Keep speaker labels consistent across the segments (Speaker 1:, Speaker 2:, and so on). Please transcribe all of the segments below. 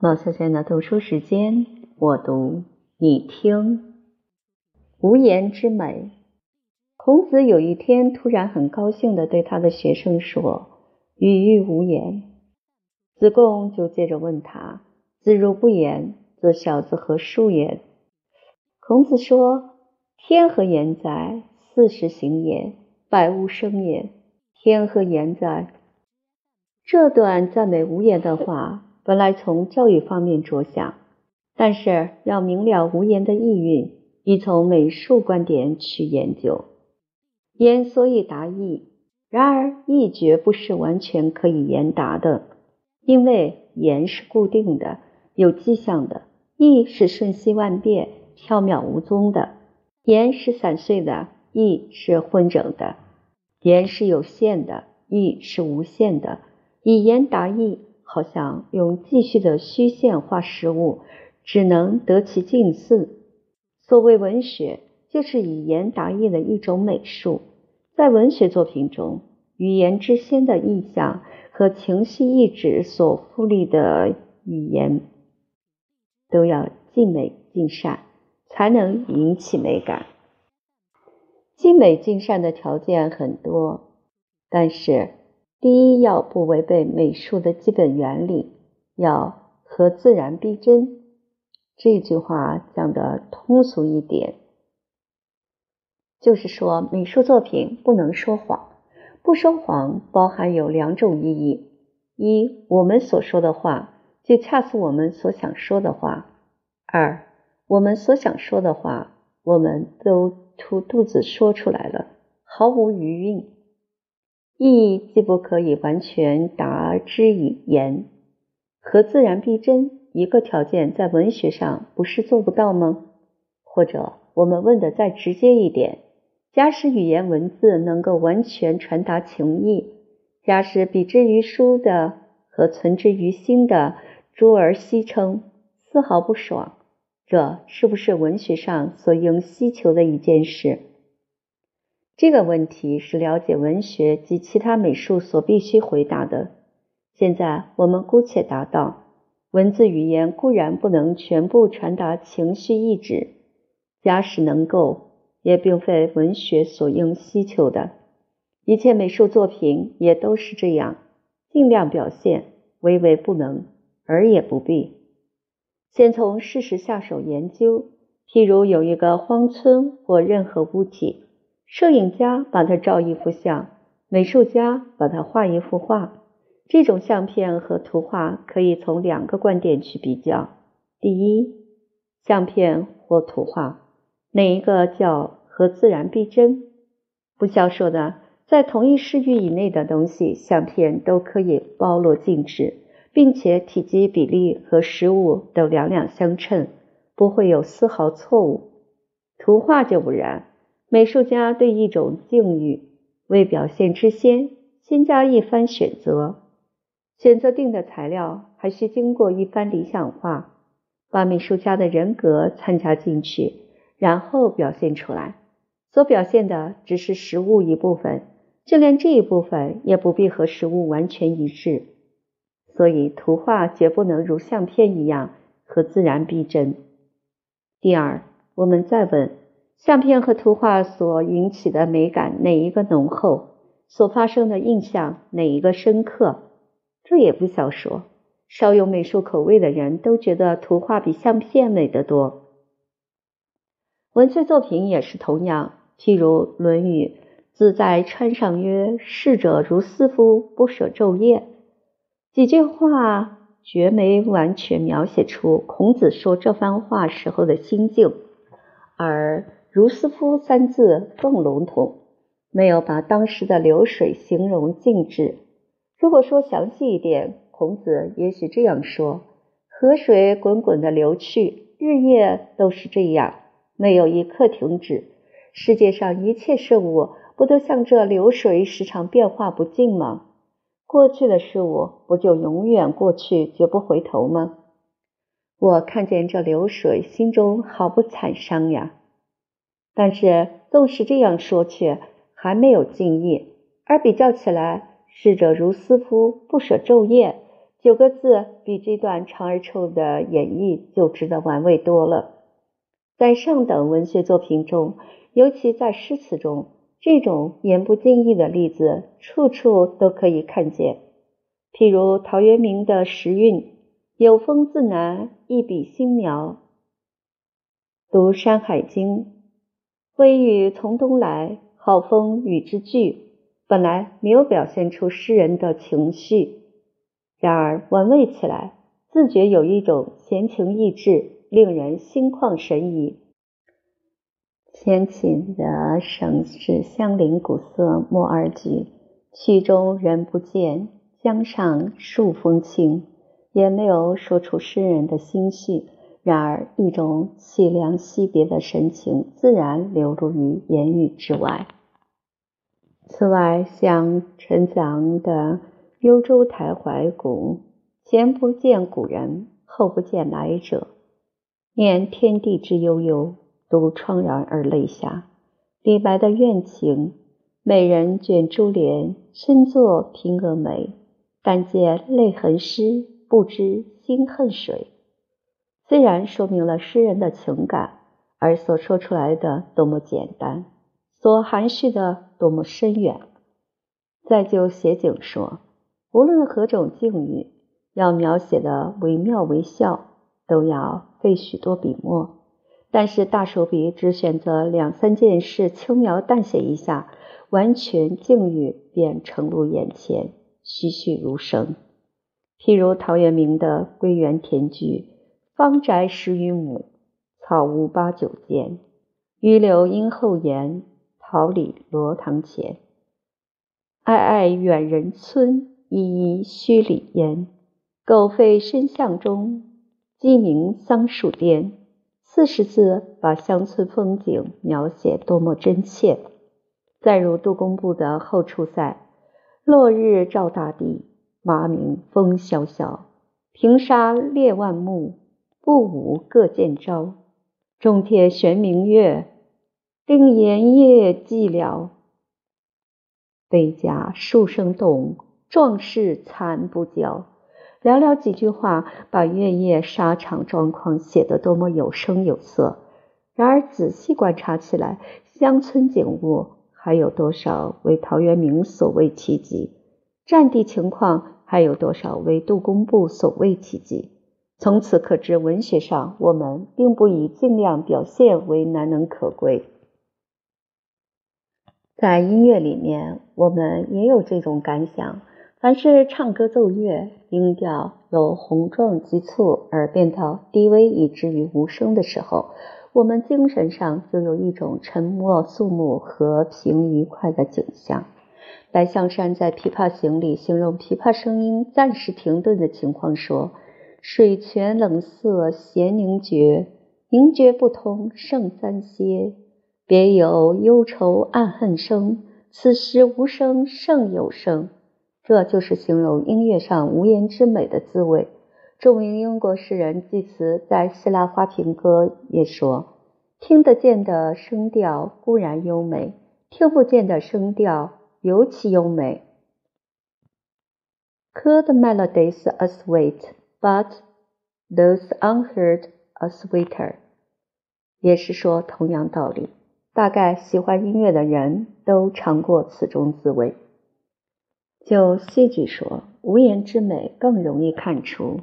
Speaker 1: 毛小娟的读书时间，我读你听。无言之美。孔子有一天突然很高兴地对他的学生说：“语欲无言。”子贡就接着问他：“子如不言，则小子何述也？”孔子说：“天何言哉？四时行也，百物生也。天何言哉？”这段赞美无言的话。本来从教育方面着想，但是要明了无言的意蕴，宜从美术观点去研究。言所以达意，然而意绝不是完全可以言达的，因为言是固定的、有迹象的；意是瞬息万变、缥缈无踪的。言是散碎的，意是混整的；言是有限的，意是无限的。以言达意。好像用继续的虚线画实物，只能得其近似。所谓文学，就是以言达意的一种美术。在文学作品中，语言之先的意象和情绪意志所复立的语言，都要尽美尽善，才能引起美感。尽美尽善的条件很多，但是。第一要不违背美术的基本原理，要和自然逼真。这句话讲的通俗一点，就是说美术作品不能说谎。不说谎包含有两种意义：一，我们所说的话就恰似我们所想说的话；二，我们所想说的话，我们都吐肚子说出来了，毫无余韵。意既不可以完全达之以言，和自然逼真一个条件，在文学上不是做不到吗？或者我们问的再直接一点：假使语言文字能够完全传达情意，假使比之于书的和存之于心的诸而稀称，丝毫不爽，这是不是文学上所应希求的一件事？这个问题是了解文学及其他美术所必须回答的。现在我们姑且答道：文字语言固然不能全部传达情绪意志，假使能够，也并非文学所应希求的。一切美术作品也都是这样，尽量表现，唯唯不能，而也不必。先从事实下手研究，譬如有一个荒村或任何物体。摄影家把它照一幅相，美术家把它画一幅画。这种相片和图画可以从两个观点去比较：第一，相片或图画哪一个叫和自然逼真？不消说的，在同一视域以内的东西，相片都可以包罗尽致，并且体积比例和实物都两两相称，不会有丝毫错误。图画就不然。美术家对一种境遇，为表现之先，先加一番选择，选择定的材料还需经过一番理想化，把美术家的人格参加进去，然后表现出来。所表现的只是实物一部分，就连这一部分也不必和实物完全一致。所以，图画绝不能如相片一样和自然逼真。第二，我们再问。相片和图画所引起的美感哪一个浓厚？所发生的印象哪一个深刻？这也不小说。稍有美术口味的人都觉得图画比相片美得多。文学作品也是同样。譬如《论语》，自在川上曰：“逝者如斯夫，不舍昼夜。”几句话绝没完全描写出孔子说这番话时候的心境，而。如斯夫三字更笼统，没有把当时的流水形容尽致。如果说详细一点，孔子也许这样说：河水滚滚的流去，日夜都是这样，没有一刻停止。世界上一切事物不都像这流水，时常变化不尽吗？过去的事物不就永远过去，绝不回头吗？我看见这流水，心中好不惨伤呀！但是，纵使这样说，却还没有尽意。而比较起来，逝者如斯夫，不舍昼夜，九个字比这段长而臭的演绎就值得玩味多了。在上等文学作品中，尤其在诗词中，这种言不尽意的例子处处都可以看见。譬如陶渊明的时运：“有风自南，一笔新描。”读《山海经》，微雨从东来，好风与之俱。本来没有表现出诗人的情绪，然而玩味起来，自觉有一种闲情逸致，令人心旷神怡。先秦的省氏相邻古色莫二句，曲中人不见，江上树风清，也没有说出诗人的心绪。然而，一种凄凉惜别的神情自然流露于言语之外。此外，像陈子昂的“幽州台怀古，前不见古人，后不见来者，念天地之悠悠，独怆然而泪下”。李白的怨情：“美人卷珠帘，身作平蛾眉，但见泪痕湿，不知心恨水。”虽然说明了诗人的情感，而所说出来的多么简单，所含蓄的多么深远。再就写景说，无论何种境遇，要描写的惟妙惟肖，都要费许多笔墨。但是大手笔只选择两三件事，轻描淡写一下，完全境遇便呈入眼前，栩栩如生。譬如陶渊明的《归园田居》。方宅十余亩，草屋八九间。榆柳荫后檐，桃李罗堂前。暧暧远人村，依依墟里烟。狗吠深巷中，鸡鸣桑树颠。四十字把乡村风景描写多么真切！再如杜工部的《后出塞》，落日照大地，马鸣风萧萧，平沙列万木。不舞各见招，中天悬明月，令炎夜寂寥。悲家数声动，壮士残不教。寥寥几句话，把月夜沙场状况写得多么有声有色。然而仔细观察起来，乡村景物还有多少为陶渊明所为奇迹？战地情况还有多少为杜工部所为奇迹？从此可知，文学上我们并不以尽量表现为难能可贵。在音乐里面，我们也有这种感想：凡是唱歌奏乐，音调由宏壮急促而变到低微以至于无声的时候，我们精神上就有一种沉默肃穆、和平愉快的景象。白象山在《琵琶行》里形容琵琶声音暂时停顿的情况说。水泉冷涩弦凝绝，凝绝不通胜三歇。别有忧愁暗恨生，此时无声胜有声。这就是形容音乐上无言之美的滋味。著名英国诗人济慈在《希腊花瓶歌》也说：“听得见的声调固然优美，听不见的声调尤其优美。” Could melodies are sweet. But those unheard are sweeter，也是说同样道理。大概喜欢音乐的人都尝过此中滋味。就戏剧说，无言之美更容易看出。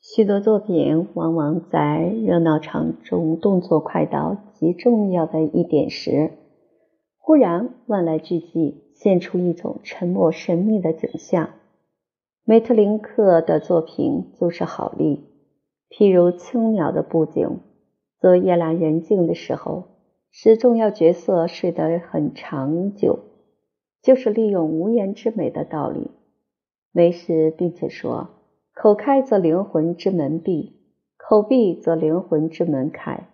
Speaker 1: 许多作品往往在热闹场中动作快到极重要的一点时，忽然万籁俱寂，现出一种沉默神秘的景象。梅特林克的作品就是好例。譬如青鸟的布景，则夜阑人静的时候，使重要角色睡得很长久，就是利用无言之美的道理。梅氏并且说：“口开则灵魂之门闭，口闭则灵魂之门开。”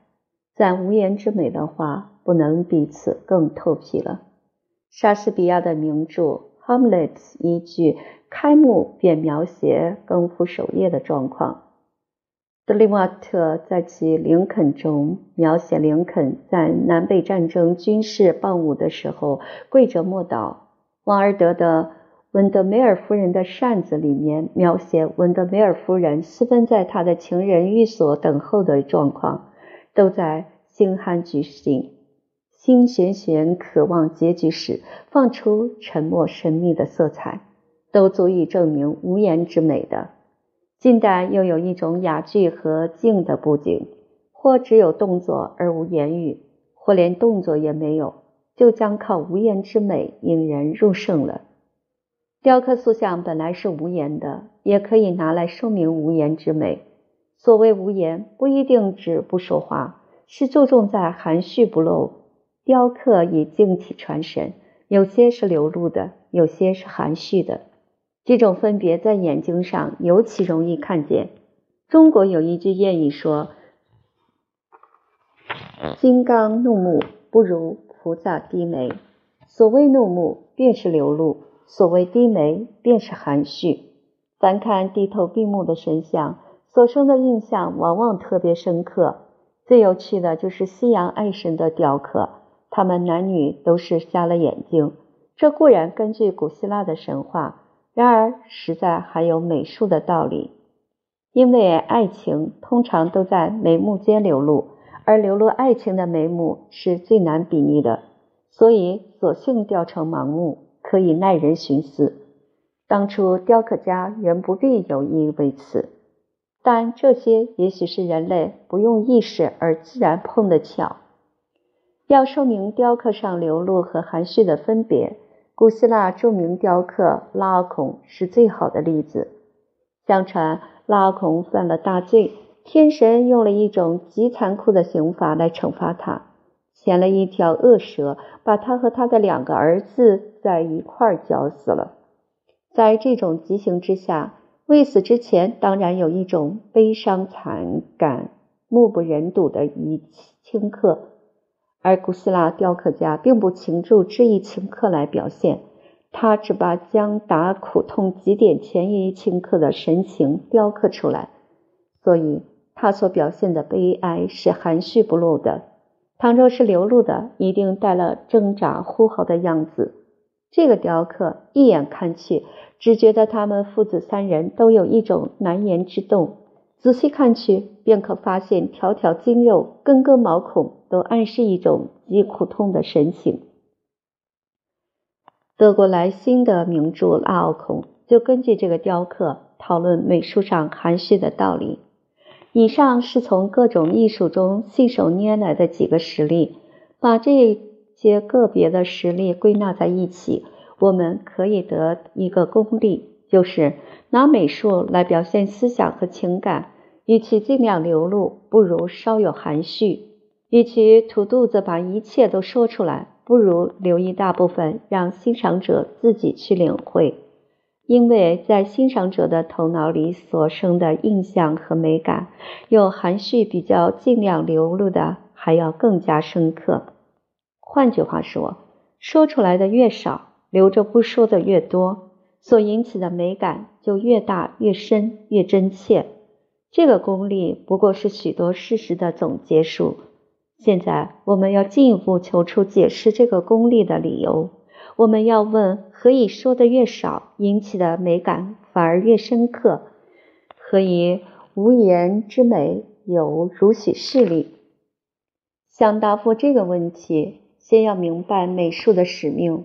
Speaker 1: 赞无言之美的话，不能比此更透辟了。莎士比亚的名著《哈姆雷特》依据。开幕便描写更夫守夜的状况。德利瓦特在其《林肯》中描写林肯在南北战争军事棒舞的时候跪着默祷。王尔德的《温德梅尔夫人的扇子里面描写温德梅尔夫人私奔在她的情人寓所等候的状况，都在心寒举行、心悬悬渴望结局时放出沉默神秘的色彩，都足以证明无言之美的。近代又有一种哑剧和静的布景，或只有动作而无言语，或连动作也没有，就将靠无言之美引人入胜了。雕刻塑像本来是无言的，也可以拿来说明无言之美。所谓无言，不一定指不说话，是注重在含蓄不露。雕刻以静气传神，有些是流露的，有些是含蓄的。这种分别在眼睛上尤其容易看见。中国有一句谚语说：“金刚怒目，不如菩萨低眉。”所谓怒目，便是流露。所谓低眉，便是含蓄。凡看低头闭目的神像，所生的印象往往特别深刻。最有趣的就是西洋爱神的雕刻，他们男女都是瞎了眼睛。这固然根据古希腊的神话，然而实在还有美术的道理。因为爱情通常都在眉目间流露，而流露爱情的眉目是最难比拟的，所以索性雕成盲目。可以耐人寻思。当初雕刻家原不必有意为此，但这些也许是人类不用意识而自然碰的巧。要说明雕刻上流露和含蓄的分别，古希腊著名雕刻拉奥孔是最好的例子。相传拉奥孔犯了大罪，天神用了一种极残酷的刑罚来惩罚他。牵了一条恶蛇，把他和他的两个儿子在一块儿绞死了。在这种极刑之下，未死之前当然有一种悲伤惨感、目不忍睹的一顷刻，而古希腊雕刻家并不倾注这一顷刻来表现，他只把将达苦痛极点前一顷刻的神情雕刻出来，所以他所表现的悲哀是含蓄不露的。倘若是流露的，一定带了挣扎呼号的样子。这个雕刻一眼看去，只觉得他们父子三人都有一种难言之动；仔细看去，便可发现条条筋肉、根根毛孔都暗示一种极苦痛的神情。德国莱辛的名著《拉奥孔》就根据这个雕刻讨论美术上含蓄的道理。以上是从各种艺术中信手拈来的几个实例，把这些个别的实例归纳在一起，我们可以得一个公例，就是拿美术来表现思想和情感，与其尽量流露，不如稍有含蓄；与其吐肚子把一切都说出来，不如留一大部分让欣赏者自己去领会。因为在欣赏者的头脑里所生的印象和美感，有含蓄比较尽量流露的还要更加深刻。换句话说，说出来的越少，留着不说的越多，所引起的美感就越大、越深、越真切。这个功力不过是许多事实的总结数。现在我们要进一步求出解释这个功力的理由。我们要问：何以说的越少，引起的美感反而越深刻？何以无言之美有如许事例？想答复这个问题，先要明白美术的使命。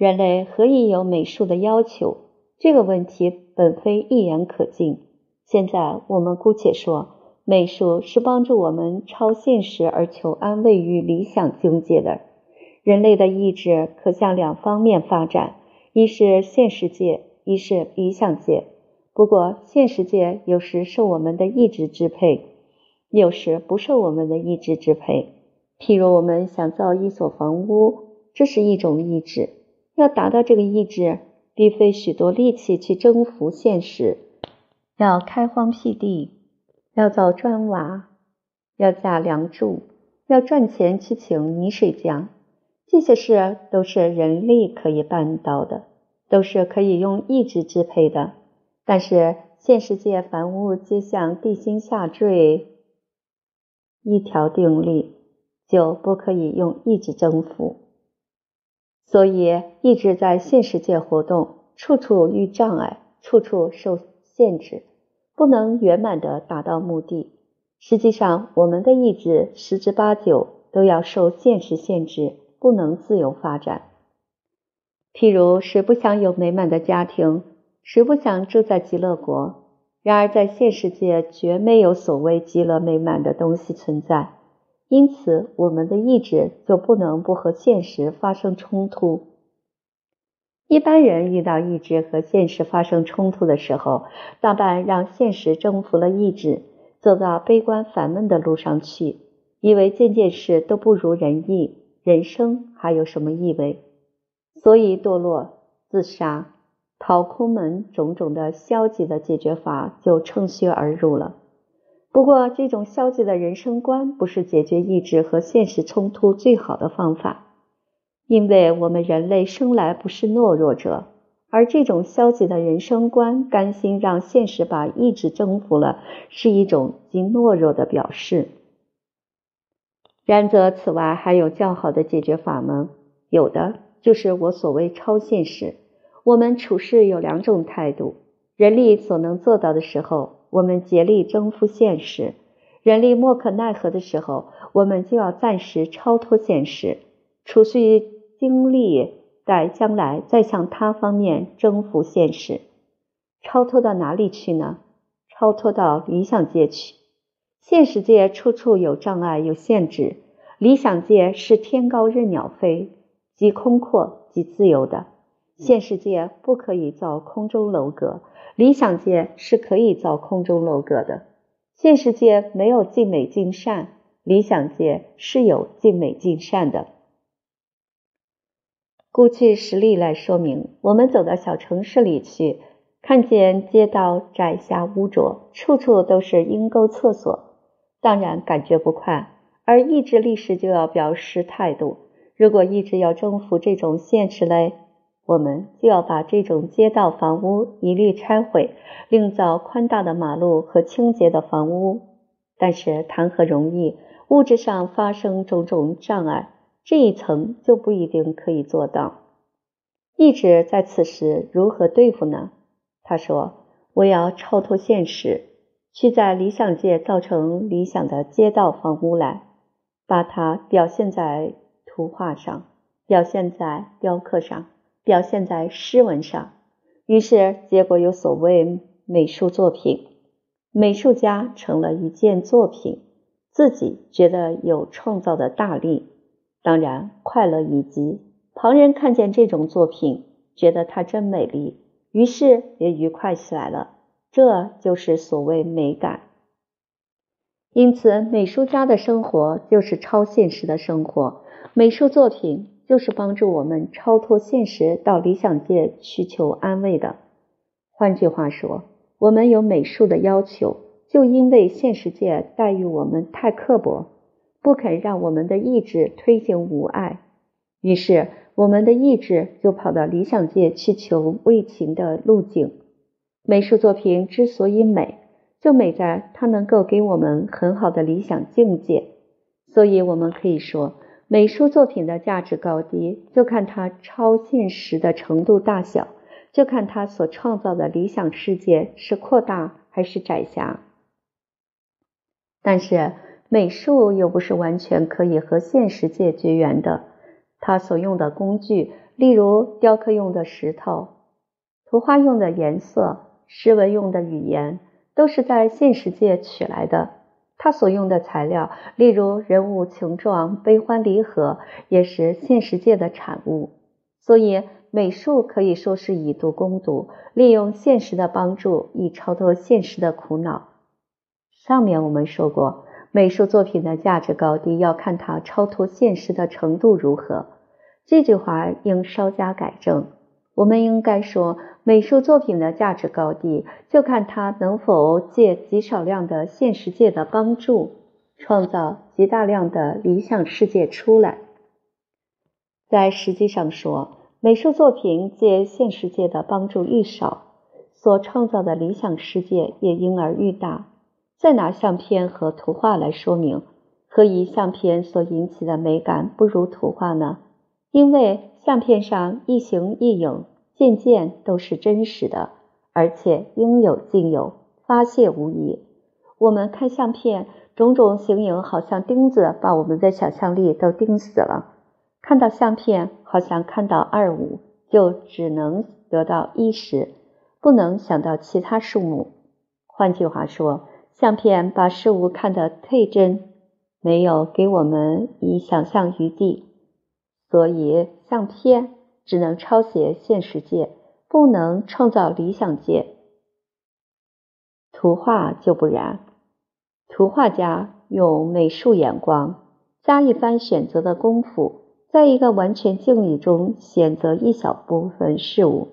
Speaker 1: 人类何以有美术的要求？这个问题本非一言可尽。现在我们姑且说，美术是帮助我们超现实而求安慰于理想境界的。人类的意志可向两方面发展，一是现实界，一是理想界。不过，现实界有时受我们的意志支配，有时不受我们的意志支配。譬如，我们想造一所房屋，这是一种意志。要达到这个意志，必费许多力气去征服现实，要开荒辟地，要造砖瓦，要架梁柱，要赚钱去请泥水匠。这些事都是人力可以办到的，都是可以用意志支配的。但是现实界凡物皆向地心下坠，一条定律就不可以用意志征服。所以，意志在现实界活动，处处遇障碍，处处受限制，不能圆满的达到目的。实际上，我们的意志十之八九都要受现实限制，不能自由发展。譬如，谁不想有美满的家庭？谁不想住在极乐国？然而，在现实界绝没有所谓极乐美满的东西存在，因此，我们的意志就不能不和现实发生冲突。一般人遇到意志和现实发生冲突的时候，大半让现实征服了意志。走到悲观烦闷的路上去，以为件件事都不如人意，人生还有什么意味？所以堕落、自杀、逃空门种种的消极的解决法就乘虚而入了。不过，这种消极的人生观不是解决意志和现实冲突最好的方法，因为我们人类生来不是懦弱者。而这种消极的人生观，甘心让现实把意志征服了，是一种极懦弱的表示。然则，此外还有较好的解决法吗？有的，就是我所谓超现实。我们处事有两种态度：人力所能做到的时候，我们竭力征服现实；人力莫可奈何的时候，我们就要暂时超脱现实，储蓄精力。在将来再向他方面征服现实，超脱到哪里去呢？超脱到理想界去。现实界处处有障碍有限制，理想界是天高任鸟飞，极空阔极自由的。现实界不可以造空中楼阁，理想界是可以造空中楼阁的。现实界没有尽美尽善，理想界是有尽美尽善的。故去实例来说明，我们走到小城市里去，看见街道窄狭污浊，处处都是阴沟厕所，当然感觉不快。而意志力时就要表示态度。如果意志要征服这种现实嘞，我们就要把这种街道房屋一律拆毁，另造宽大的马路和清洁的房屋。但是谈何容易？物质上发生种种障碍。这一层就不一定可以做到。意志在此时如何对付呢？他说：“我要超脱现实，去在理想界造成理想的街道房屋来，把它表现在图画上，表现在雕刻上，表现在诗文上。于是结果有所谓美术作品，美术家成了一件作品，自己觉得有创造的大力。”当然，快乐以及旁人看见这种作品，觉得它真美丽，于是也愉快起来了。这就是所谓美感。因此，美术家的生活就是超现实的生活，美术作品就是帮助我们超脱现实，到理想界去求安慰的。换句话说，我们有美术的要求，就因为现实界待遇我们太刻薄。不肯让我们的意志推行无碍，于是我们的意志就跑到理想界去求为情的路径。美术作品之所以美，就美在它能够给我们很好的理想境界。所以，我们可以说，美术作品的价值高低，就看它超现实的程度大小，就看它所创造的理想世界是扩大还是窄狭。但是。美术又不是完全可以和现实界绝缘的，它所用的工具，例如雕刻用的石头、图画用的颜色、诗文用的语言，都是在现实界取来的。他所用的材料，例如人物形状、悲欢离合，也是现实界的产物。所以，美术可以说是以毒攻毒，利用现实的帮助，以超脱现实的苦恼。上面我们说过。美术作品的价值高低要看它超脱现实的程度如何。这句话应稍加改正。我们应该说，美术作品的价值高低就看它能否借极少量的现实界的帮助，创造极大量的理想世界出来。在实际上说，美术作品借现实界的帮助愈少，所创造的理想世界也因而愈大。再拿相片和图画来说明，何以相片所引起的美感不如图画呢？因为相片上一形一影，件件都是真实的，而且应有尽有，发泄无疑。我们看相片，种种形影好像钉子，把我们的想象力都钉死了。看到相片，好像看到二五，就只能得到一十，不能想到其他数目。换句话说，相片把事物看得忒真，没有给我们以想象余地，所以相片只能抄写现实界，不能创造理想界。图画就不然，图画家用美术眼光，加一番选择的功夫，在一个完全境遇中选择一小部分事物，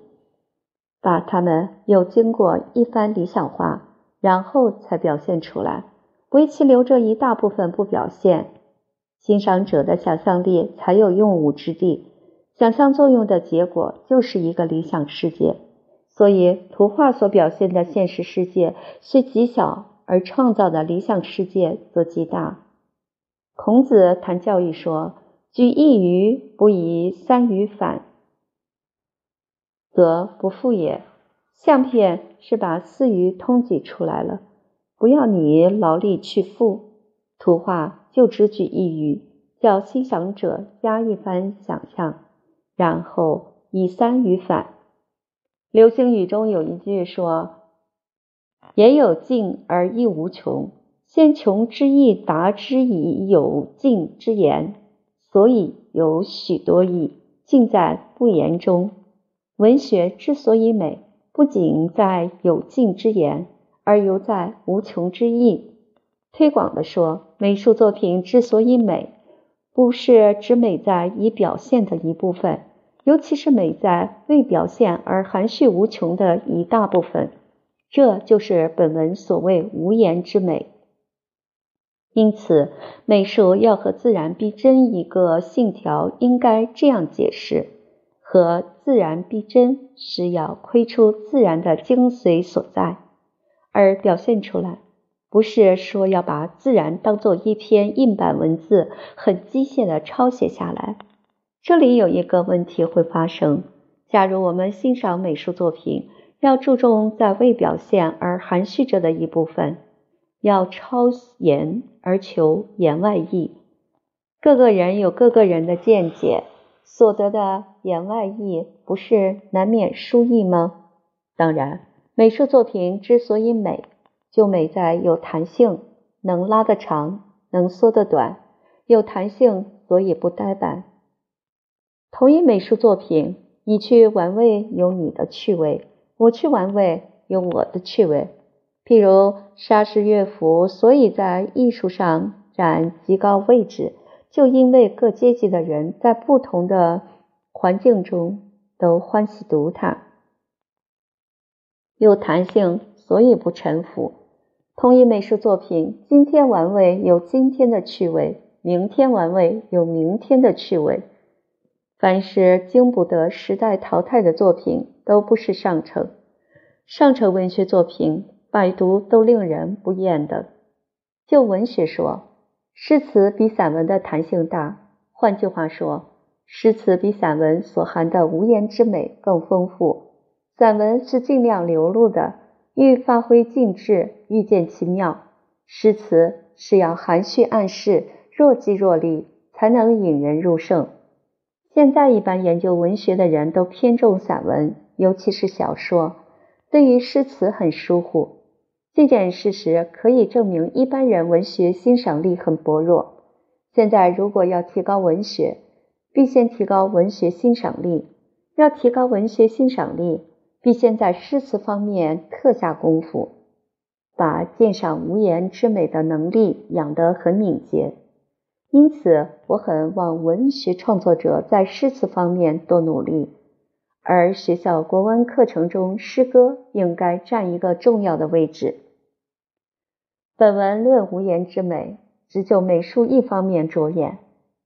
Speaker 1: 把它们又经过一番理想化。然后才表现出来，唯其留着一大部分不表现，欣赏者的想象力才有用武之地。想象作用的结果就是一个理想世界，所以图画所表现的现实世界虽极小，而创造的理想世界则极大。孔子谈教育说：“举一隅不以三隅反，则不复也。”相片是把私欲通缉出来了，不要你劳力去付。图画就只举一隅，叫欣赏者加一番想象，然后以三隅反。流星雨中有一句说：“言有尽而意无穷，先穷之意达之以有尽之言，所以有许多意，尽在不言中。文学之所以美。”不仅在有尽之言，而犹在无穷之意。推广的说，美术作品之所以美，不是只美在已表现的一部分，尤其是美在未表现而含蓄无穷的一大部分。这就是本文所谓无言之美。因此，美术要和自然逼真一个信条，应该这样解释。和自然逼真是要窥出自然的精髓所在，而表现出来，不是说要把自然当做一篇硬板文字，很机械的抄写下来。这里有一个问题会发生：假如我们欣赏美术作品，要注重在未表现而含蓄着的一部分，要超言而求言外意。各个人有各个人的见解。所得的言外意不是难免疏意吗？当然，美术作品之所以美，就美在有弹性，能拉得长，能缩得短。有弹性，所以不呆板。同一美术作品，你去玩味有你的趣味，我去玩味有我的趣味。譬如莎士乐府，所以在艺术上占极高位置。就因为各阶级的人在不同的环境中都欢喜读它，有弹性，所以不沉浮。同一美术作品，今天玩味有今天的趣味，明天玩味有明天的趣味。凡是经不得时代淘汰的作品，都不是上乘。上乘文学作品，百读都令人不厌的。就文学说。诗词比散文的弹性大，换句话说，诗词比散文所含的无言之美更丰富。散文是尽量流露的，欲发挥尽致，欲见其妙；诗词是要含蓄暗示，若即若离，才能引人入胜。现在一般研究文学的人都偏重散文，尤其是小说，对于诗词很疏忽。这件事实可以证明一般人文学欣赏力很薄弱。现在如果要提高文学，必先提高文学欣赏力。要提高文学欣赏力，必先在诗词方面特下功夫，把鉴赏无言之美的能力养得很敏捷。因此，我很望文学创作者在诗词方面多努力。而学校国文课程中，诗歌应该占一个重要的位置。本文论无言之美，只就美术一方面着眼。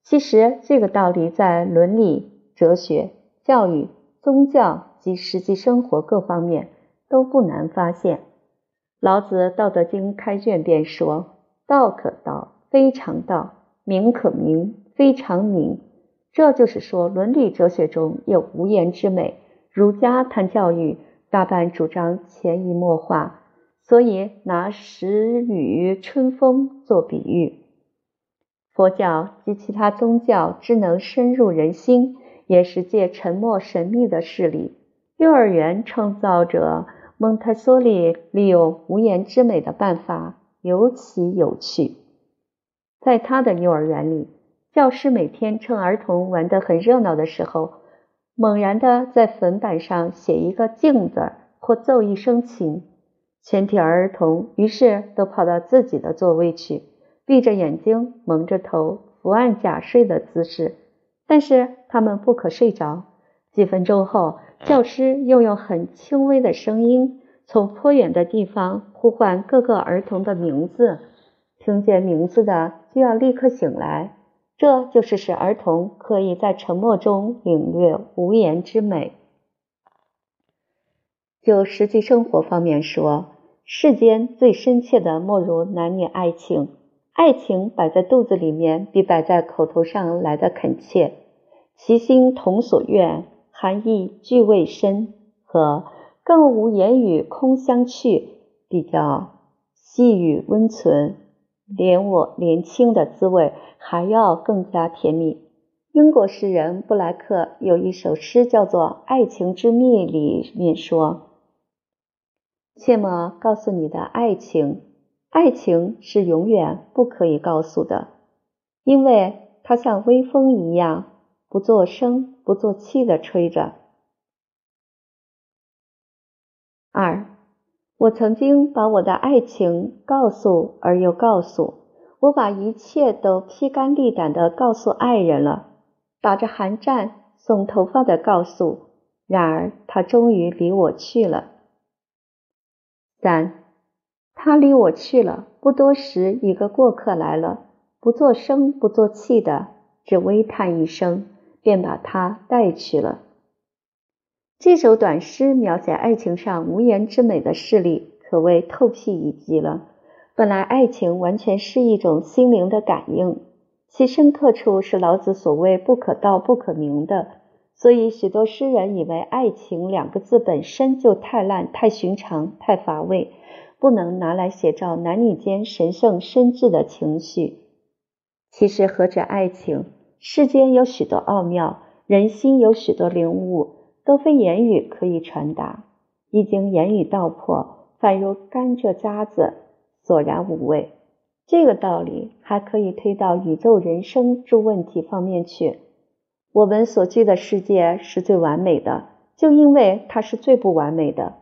Speaker 1: 其实这个道理在伦理、哲学、教育、宗教及实际生活各方面都不难发现。老子《道德经》开卷便说：“道可道，非常道；名可名，非常名。”这就是说，伦理哲学中有无言之美，儒家谈教育，大半主张潜移默化，所以拿时雨春风做比喻。佛教及其他宗教之能深入人心，也是借沉默神秘的事理。幼儿园创造者蒙台梭利利用无言之美的办法尤其有趣。在他的幼儿园里，教师每天趁儿童玩得很热闹的时候，猛然地在粉板上写一个“静”字，或奏一声琴，全体儿童于是都跑到自己的座位去，闭着眼睛，蒙着头，伏案假睡的姿势。但是他们不可睡着。几分钟后，教师又用很轻微的声音，从颇远的地方呼唤各个儿童的名字，听见名字的就要立刻醒来。这就是使儿童可以在沉默中领略无言之美。就实际生活方面说，世间最深切的莫如男女爱情。爱情摆在肚子里面，比摆在口头上来的恳切。其心同所愿，含义俱未深，和更无言语空相去，比较细语温存。连我年轻的滋味还要更加甜蜜。英国诗人布莱克有一首诗叫做《爱情之蜜》，里面说：“切莫告诉你的爱情，爱情是永远不可以告诉的，因为它像微风一样，不作声不作气的吹着。”二。我曾经把我的爱情告诉而又告诉，我把一切都披肝沥胆的告诉爱人了，打着寒战、耸头发的告诉。然而他终于离我去了。三，他离我去了。不多时，一个过客来了，不作声不作气的，只微叹一声，便把他带去了。这首短诗描写爱情上无言之美的事例，可谓透辟一极了。本来爱情完全是一种心灵的感应，其深刻处是老子所谓“不可道不可名”的。所以许多诗人以为“爱情”两个字本身就太烂、太寻常、太乏味，不能拿来写照男女间神圣深挚的情绪。其实何止爱情，世间有许多奥妙，人心有许多灵悟。都非言语可以传达，一经言语道破，反如甘蔗渣子，索然无味。这个道理还可以推到宇宙人生诸问题方面去。我们所居的世界是最完美的，就因为它是最不完美的。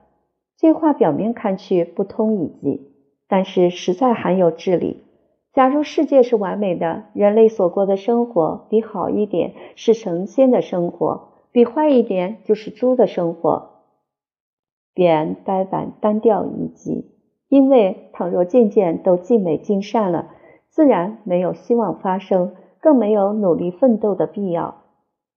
Speaker 1: 这话表面看去不通一计，但是实在含有智理。假如世界是完美的，人类所过的生活比好一点是神仙的生活。比坏一点就是猪的生活，便呆板单调一极。因为倘若渐渐都尽美尽善了，自然没有希望发生，更没有努力奋斗的必要。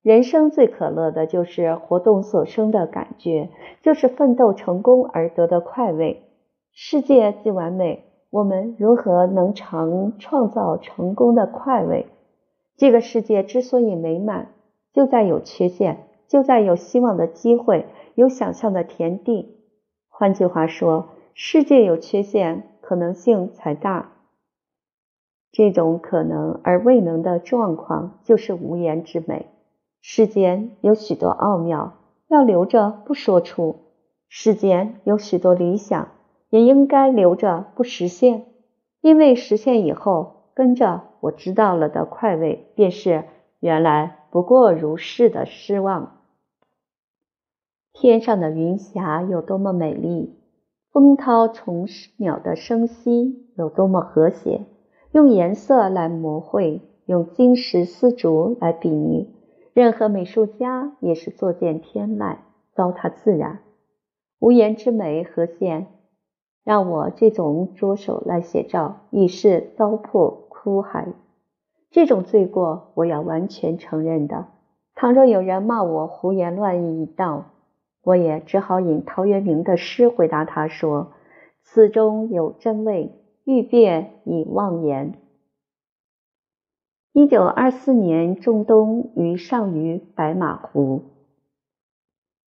Speaker 1: 人生最可乐的就是活动所生的感觉，就是奋斗成功而得的快慰。世界既完美，我们如何能常创造成功的快慰？这个世界之所以美满。就在有缺陷，就在有希望的机会，有想象的田地。换句话说，世界有缺陷，可能性才大。这种可能而未能的状况，就是无言之美。世间有许多奥妙，要留着不说出；世间有许多理想，也应该留着不实现，因为实现以后，跟着我知道了的快慰，便是原来。不过如是的失望。天上的云霞有多么美丽，风涛虫鸟的声息有多么和谐。用颜色来描绘，用金石丝竹来比拟，任何美术家也是作践天籁，糟蹋自然。无言之美何现？让我这种拙手来写照，已是糟粕枯骸。这种罪过，我要完全承认的。倘若有人骂我胡言乱语一道，我也只好引陶渊明的诗回答他说：“此中有真味，欲辨已忘言。”一九二四年仲冬于上虞白马湖。